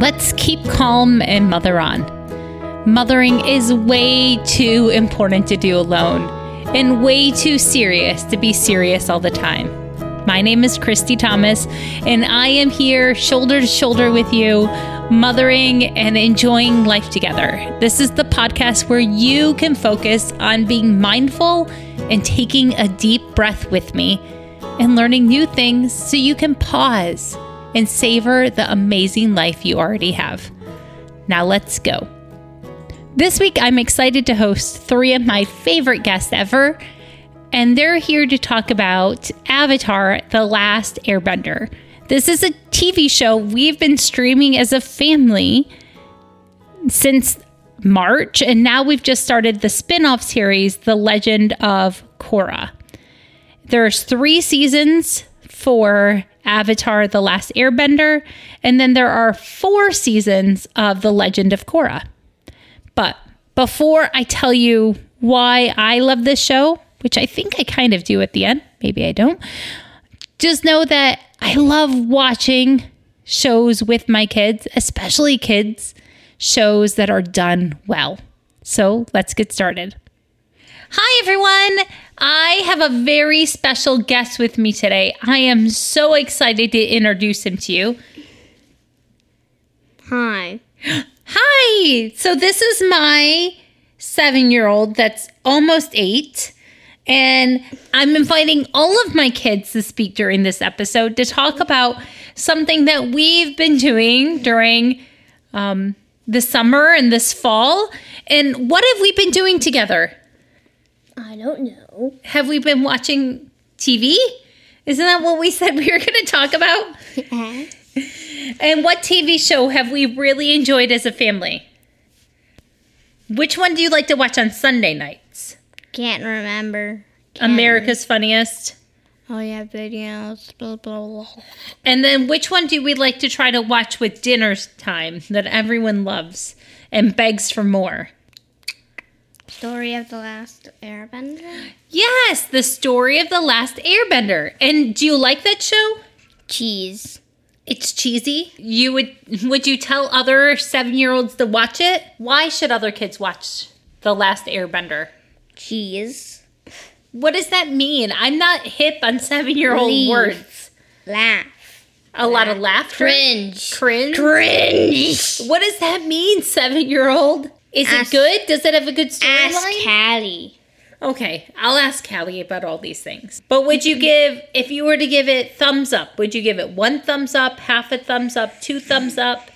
Let's keep calm and mother on. Mothering is way too important to do alone and way too serious to be serious all the time. My name is Christy Thomas, and I am here shoulder to shoulder with you, mothering and enjoying life together. This is the podcast where you can focus on being mindful and taking a deep breath with me and learning new things so you can pause and savor the amazing life you already have. Now let's go. This week, I'm excited to host three of my favorite guests ever, and they're here to talk about Avatar The Last Airbender. This is a TV show we've been streaming as a family since March, and now we've just started the spin off series, The Legend of Korra. There's three seasons for Avatar The Last Airbender, and then there are four seasons of The Legend of Korra. But before I tell you why I love this show, which I think I kind of do at the end, maybe I don't, just know that I love watching shows with my kids, especially kids, shows that are done well. So let's get started. Hi, everyone. I have a very special guest with me today. I am so excited to introduce him to you. Hi. Hi. So, this is my seven year old that's almost eight. And I'm inviting all of my kids to speak during this episode to talk about something that we've been doing during um, the summer and this fall. And what have we been doing together? I don't know. Have we been watching TV? Isn't that what we said we were going to talk about? and what TV show have we really enjoyed as a family? Which one do you like to watch on Sunday nights? Can't remember. Can't America's Funniest. Oh yeah, videos. Blah, blah, blah. And then which one do we like to try to watch with dinner time that everyone loves and begs for more? Story of the Last Airbender. Yes, the story of the last airbender. And do you like that show? Cheese. It's cheesy. You would would you tell other 7-year-olds to watch it? Why should other kids watch The Last Airbender? Cheese. What does that mean? I'm not hip on 7-year-old words. Laugh. A lot of laughter. Cringe. Cringe. Cringe. What does that mean, 7-year-old? Is Ask- it good? Does it have a good storyline? Ask storyline? Callie. Okay, I'll ask Callie about all these things. But would you give, if you were to give it thumbs up, would you give it one thumbs up, half a thumbs up, two thumbs up?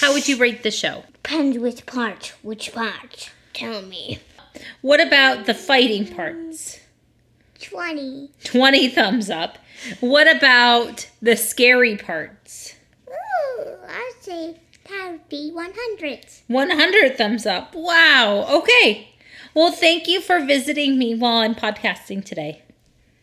How would you rate the show? Depends which part. Which part? Tell me. What about the fighting parts? 20. 20 thumbs up. What about the scary parts? Ooh, I'd say that would be 100. 100 thumbs up. Wow. Okay. Well, thank you for visiting me while I'm podcasting today.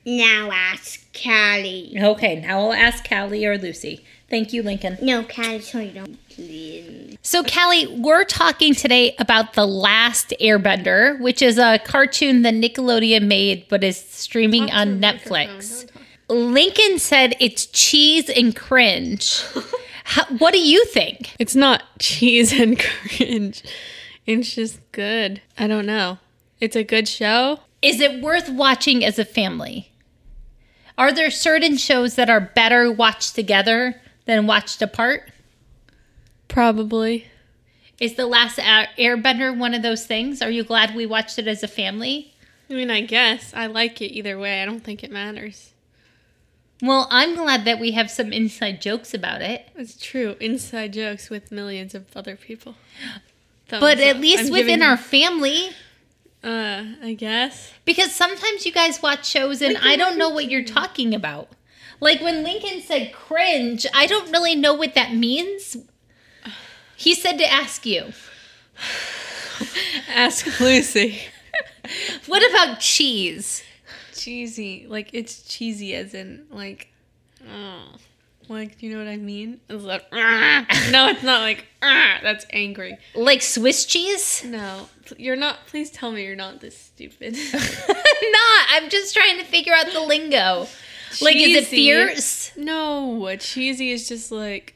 Now ask Callie. Okay, now I'll ask Callie or Lucy. Thank you, Lincoln. No, Callie, so you don't. Please. So, Callie, we're talking today about The Last Airbender, which is a cartoon that Nickelodeon made but is streaming on Netflix. Lincoln said it's cheese and cringe. How, what do you think? It's not cheese and cringe. It's just good. I don't know. It's a good show. Is it worth watching as a family? Are there certain shows that are better watched together than watched apart? Probably. Is The Last Airbender one of those things? Are you glad we watched it as a family? I mean, I guess I like it either way. I don't think it matters. Well, I'm glad that we have some inside jokes about it. It's true. Inside jokes with millions of other people. thumbs but at up. least I'm within our family. Uh, I guess. Because sometimes you guys watch shows and I don't know what you're talking about. Like when Lincoln said cringe, I don't really know what that means. He said to ask you. Ask Lucy. What about cheese? Cheesy. Like it's cheesy as in like oh. Like, do you know what I mean? It's like, no, it's not like, that's angry. Like Swiss cheese? No, you're not, please tell me you're not this stupid. Not. I'm just trying to figure out the lingo. Like, is it fierce? No, cheesy is just like,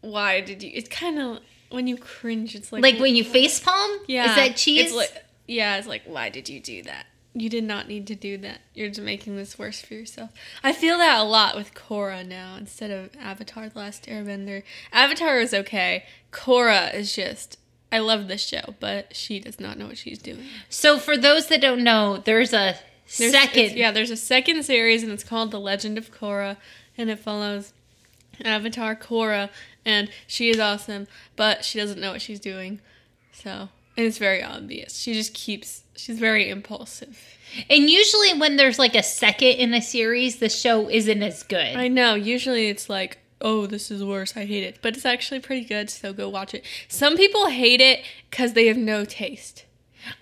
why did you, it's kind of, when you cringe, it's like, Like when you face palm? yeah. Is that cheese? It's like, yeah, it's like, why did you do that? You did not need to do that. You're just making this worse for yourself. I feel that a lot with Korra now instead of Avatar The Last Airbender. Avatar is okay. Korra is just, I love this show, but she does not know what she's doing. so for those that don't know, there's a There's- second. Yeah, there's a second series, and it's called The Legend of Korra, and it follows Avatar Korra, and she is awesome, but she doesn't know what she's doing. So, and it's very obvious. She just keeps, she's very impulsive. And usually when there's like a second in a series, the show isn't as good. I know, usually it's like, oh, this is worse, I hate it, but it's actually pretty good, so go watch it. Some people hate it because they have no taste.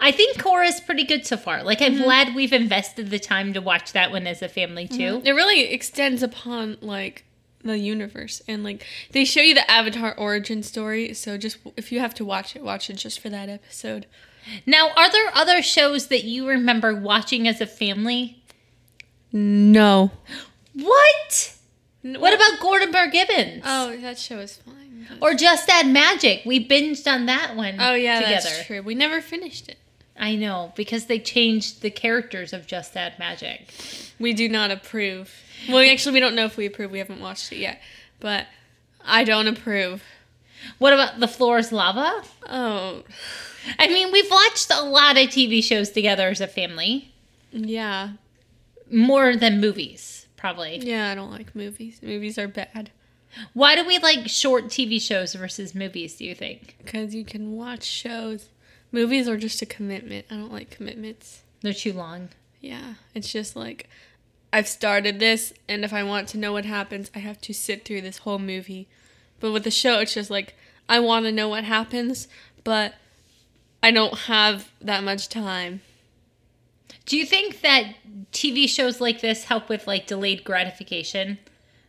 I think Korra's pretty good so far. Like Mm-hmm. I'm glad we've invested the time to watch that one as a family too. It really extends upon like the universe and like they show you the Avatar origin story. So just if you have to watch it, watch it just for that episode. Now, are there other shows that you remember watching as a family? No. What? What about Gordon Bar Gibbons? Oh, that show is fine. Or Just Add Magic? We binged on that one. oh yeah, together. that's true. We never finished it. I know because they changed the characters of Just Add Magic. We do not approve. Well, actually, we don't know if we approve. We haven't watched it yet, but I don't approve. What about The Floor is Lava? Oh, I mean, we've watched a lot of TV shows together as a family, yeah, more than movies, probably. yeah. I don't like movies. Movies are bad Why do we like short TV shows versus movies, do you think? because you can watch shows. Movies are just a commitment. I don't like commitments. They're too long. Yeah, it's just like I've started this, and if I want to know what happens, I have to sit through this whole movie. But with the show, it's just like I want to know what happens, but I don't have that much time. Do you think that TV shows like this help with like delayed gratification?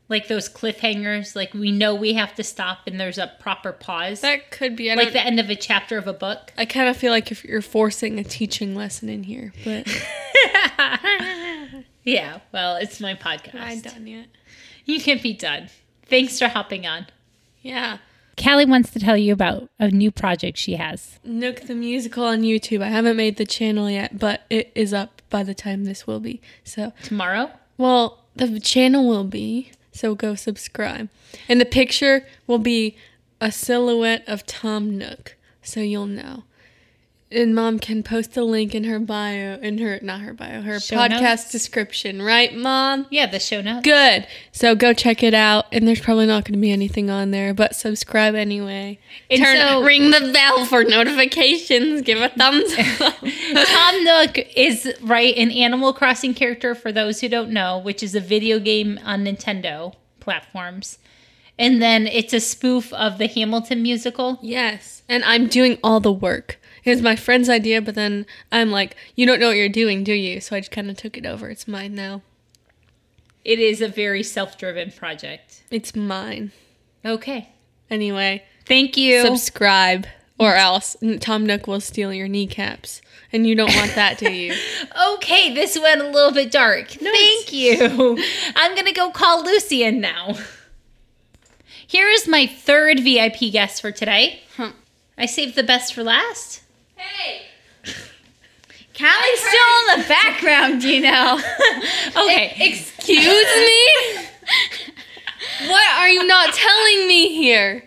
Like those cliffhangers, like we know we have to stop and there's a proper pause. That could be. I like the end of a chapter of a book. I kind of feel like if you're forcing a teaching lesson in here, but Yeah, well, it's my podcast. I'm done yet. You can be done. Thanks for hopping on. Yeah, Callie wants to tell you about a new project she has. Nook the musical on YouTube. I haven't made the channel yet, but it is up by the time this will be. So Tomorrow? Well, the channel will be, so go subscribe. And the picture will be a silhouette of Tom Nook, so you'll know. And mom can post a link in her bio, in her, not her bio, her Show podcast notes? description, right, mom? Yeah, the show notes. Good. So go check it out. And there's probably not going to be anything on there, but subscribe anyway. And Turn, so- ring the bell for notifications. Give a thumbs up. Tom Nook is right an Animal Crossing character for those who don't know, which is a video game on Nintendo platforms. And then it's a spoof of the Hamilton musical. Yes. And I'm doing all the work. It was my friend's idea, but then I'm like, you don't know what you're doing, do you? So I just kind of took it over. It's mine now. It is a very self-driven project. It's mine. Okay. Anyway, Thank you. subscribe or else Tom Nook will steal your kneecaps. And you don't want that, do you? okay, this went a little bit dark. Thank you. I'm going to go call Lucy in now. Here is my third VIP guest for today. I saved the best for last. Hey! Callie's still in the background, you know. Okay. Excuse me? what are you not telling me here?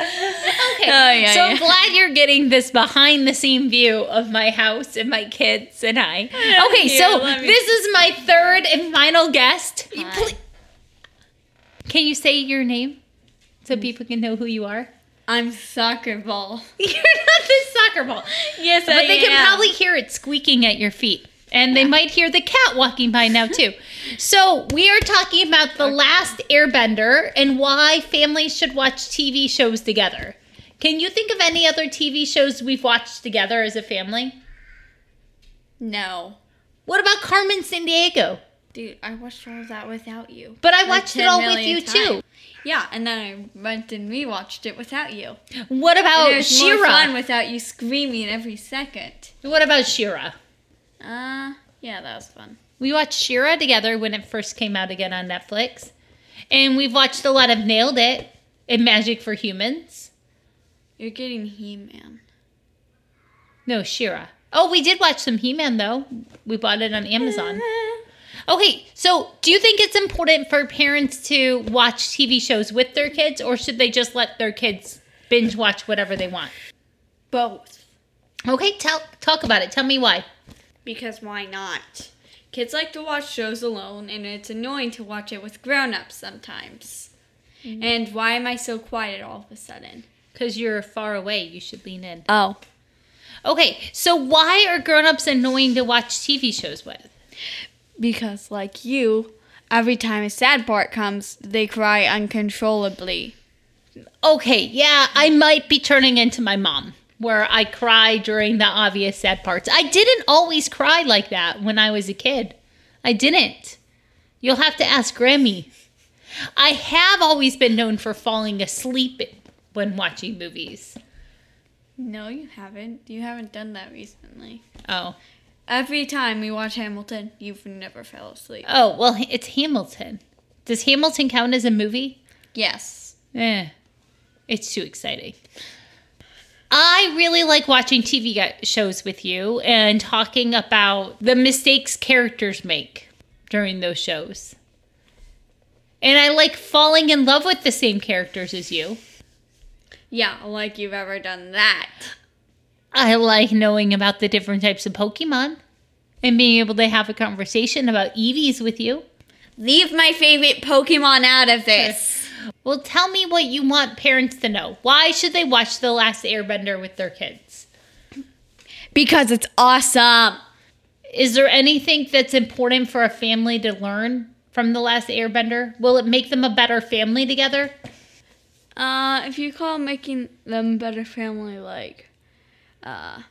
Okay. Oh, yeah, so I'm yeah. glad you're getting this behind the scene view of my house and my kids and I. Okay, so this is my third and final guest. Ple- Can you say your name so mm. people can know who you are? I'm soccer ball. You're not the soccer ball. Yes, But they can probably hear it squeaking at your feet. And they might hear the cat walking by now too. So we are talking about the last airbender and why families should watch TV shows together. Can you think of any other TV shows we've watched together as a family? No. What about Carmen Sandiego? Dude, I watched all of that without you. But I watched it all with you too. Yeah, and then I went and rewatched it without you. What about it was more fun She-Ra? without you screaming every second. What about She-Ra? Uh, yeah, that was fun. We watched She-Ra together when it first came out again on Netflix. And we've watched a lot of Nailed It and Magic for Humans. You're getting He-Man. No, She-Ra. Oh, we did watch some He Man though. We bought it on Amazon. Okay, so do you think it's important for parents to watch TV shows with their kids, or should they just let their kids binge watch whatever they want? Both. Okay, tell talk about it. Tell me why. Because why not? Kids like to watch shows alone, and it's annoying to watch it with grown-ups sometimes. Mm-hmm. And why am I so quiet all of a sudden? Because you're far away, you should lean in. Oh. Okay, so why are grown-ups annoying to watch TV shows with? Because, like you, every time a sad part comes, they cry uncontrollably. Okay, yeah, I might be turning into my mom, where I cry during the obvious sad parts. I didn't always cry like that when I was a kid. I didn't. You'll have to ask Grammy. I have always been known for falling asleep when watching movies. No, you haven't. You haven't done that recently. Oh. Every time we watch Hamilton, you've never fell asleep. Oh, well, it's Hamilton. Does Hamilton count as a movie? Yes. Eh, it's too exciting. I really like watching TV shows with you and talking about the mistakes characters make during those shows. And I like falling in love with the same characters as you. Yeah, like you've ever done that. I like knowing about the different types of Pokemon and being able to have a conversation about Eevees with you. Leave my favorite Pokemon out of this. Well, tell me what you want parents to know. Why should they watch The Last Airbender with their kids? Because it's awesome. Is there anything that's important for a family to learn from The Last Airbender? Will it make them a better family together? Uh, if you call making them a better family like, uh,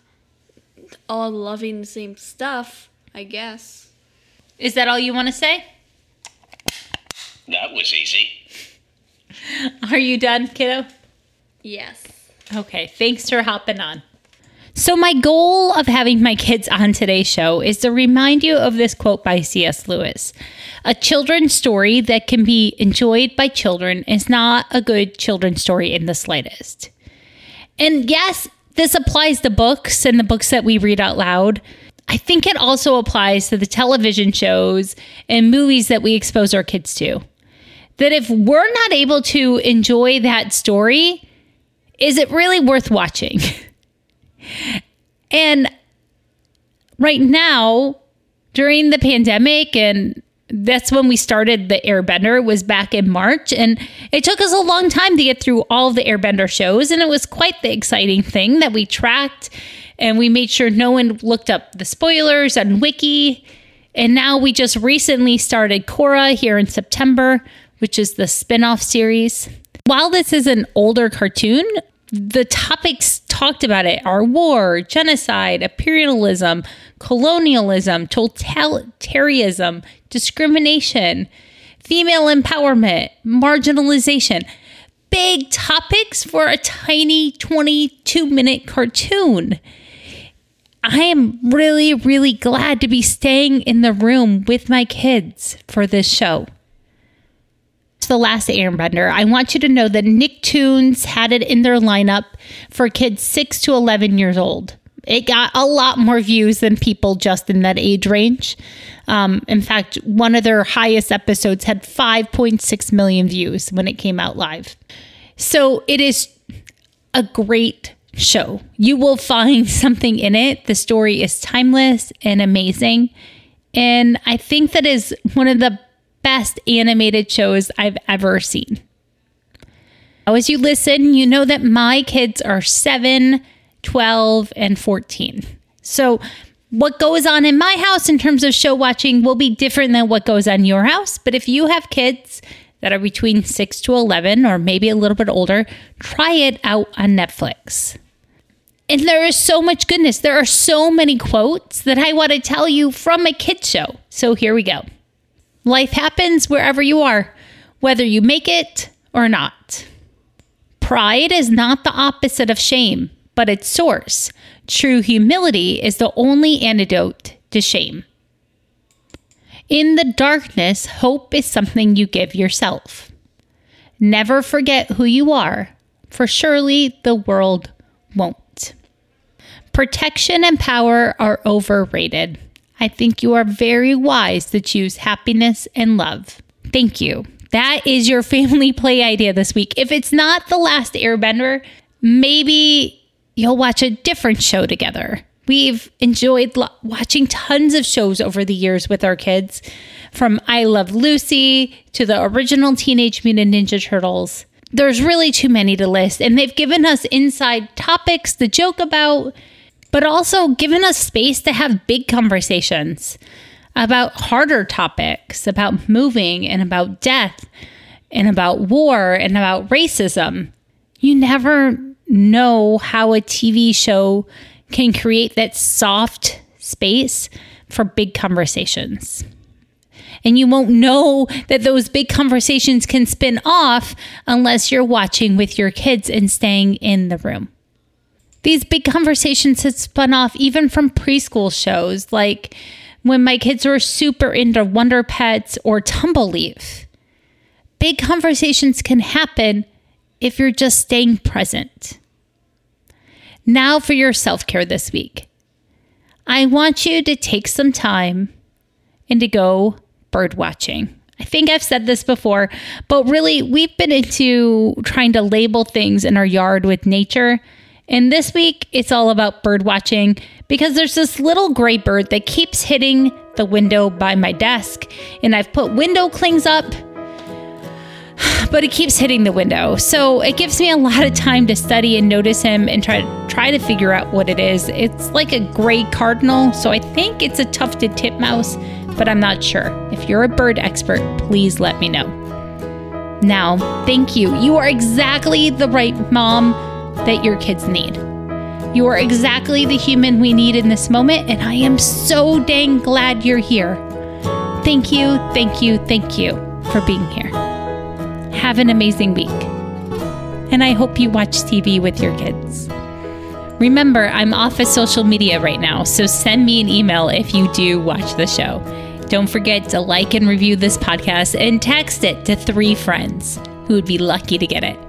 all loving the same stuff, I guess. Is that all you want to say? That was easy. Are you done, kiddo? Yes. Okay, thanks for hopping on. So, my goal of having my kids on today's show is to remind you of this quote by C.S. Lewis A children's story that can be enjoyed by children is not a good children's story in the slightest. And yes, this applies to books and the books that we read out loud. I think it also applies to the television shows and movies that we expose our kids to. That if we're not able to enjoy that story, is it really worth watching? and right now, during the pandemic, and that's when we started the Airbender, was back in March. And it took us a long time to get through all the Airbender shows. And it was quite the exciting thing that we tracked and we made sure no one looked up the spoilers on Wiki. And now we just recently started Korra here in September, which is the spin off series. While this is an older cartoon, the topics talked about it are war, genocide, imperialism, colonialism, totalitarianism, discrimination, female empowerment, marginalization. Big topics for a tiny 22 minute cartoon. I am really, really glad to be staying in the room with my kids for this show. The last Airbender. I want you to know that Nicktoons had it in their lineup for kids 6 to 11 years old. It got a lot more views than people just in that age range. Um, in fact, one of their highest episodes had 5.6 million views when it came out live. So it is a great show. You will find something in it. The story is timeless and amazing. And I think that is one of the best animated shows I've ever seen. Oh, as you listen, you know that my kids are 7, 12, and 14. So, what goes on in my house in terms of show watching will be different than what goes on your house. But if you have kids that are between 6 to 11 or maybe a little bit older, try it out on Netflix. And there is so much goodness. There are so many quotes that I want to tell you from a kid show. So here we go. Life happens wherever you are, whether you make it or not. Pride is not the opposite of shame, but its source. True humility is the only antidote to shame. In the darkness, hope is something you give yourself. Never forget who you are, for surely the world won't. Protection and power are overrated. I think you are very wise to choose happiness and love. Thank you. That is your family play idea this week. If it's not The Last Airbender, maybe you'll watch a different show together. We've enjoyed lo- watching tons of shows over the years with our kids, from I Love Lucy to the original Teenage Mutant Ninja Turtles. There's really too many to list, and they've given us inside topics to joke about, but also given us space to have big conversations about harder topics, about moving and about death and about war and about racism. You never know how a TV show can create that soft space for big conversations. And you won't know that those big conversations can spin off unless you're watching with your kids and staying in the room. These big conversations have spun off even from preschool shows, like when my kids were super into Wonder Pets or Tumbleleaf. Big conversations can happen if you're just staying present. Now for your self care this week. I want you to take some time and to go bird watching. I think I've said this before, but really, we've been into trying to label things in our yard with nature. And this week, it's all about bird watching because there's this little gray bird that keeps hitting the window by my desk. And I've put window clings up but it keeps hitting the window. So it gives me a lot of time to study and notice him and try try to figure out what it is. It's like a gray cardinal, so I think it's a tufted titmouse, but I'm not sure. If you're a bird expert, please let me know. Now, thank you. You are exactly the right mom that your kids need. You are exactly the human we need in this moment, and I am so dang glad you're here. Thank you, thank you, thank you for being here. Have an amazing week. And I hope you watch TV with your kids. Remember, I'm off of social media right now, so send me an email if you do watch the show. Don't forget to like and review this podcast and text it to three friends who would be lucky to get it.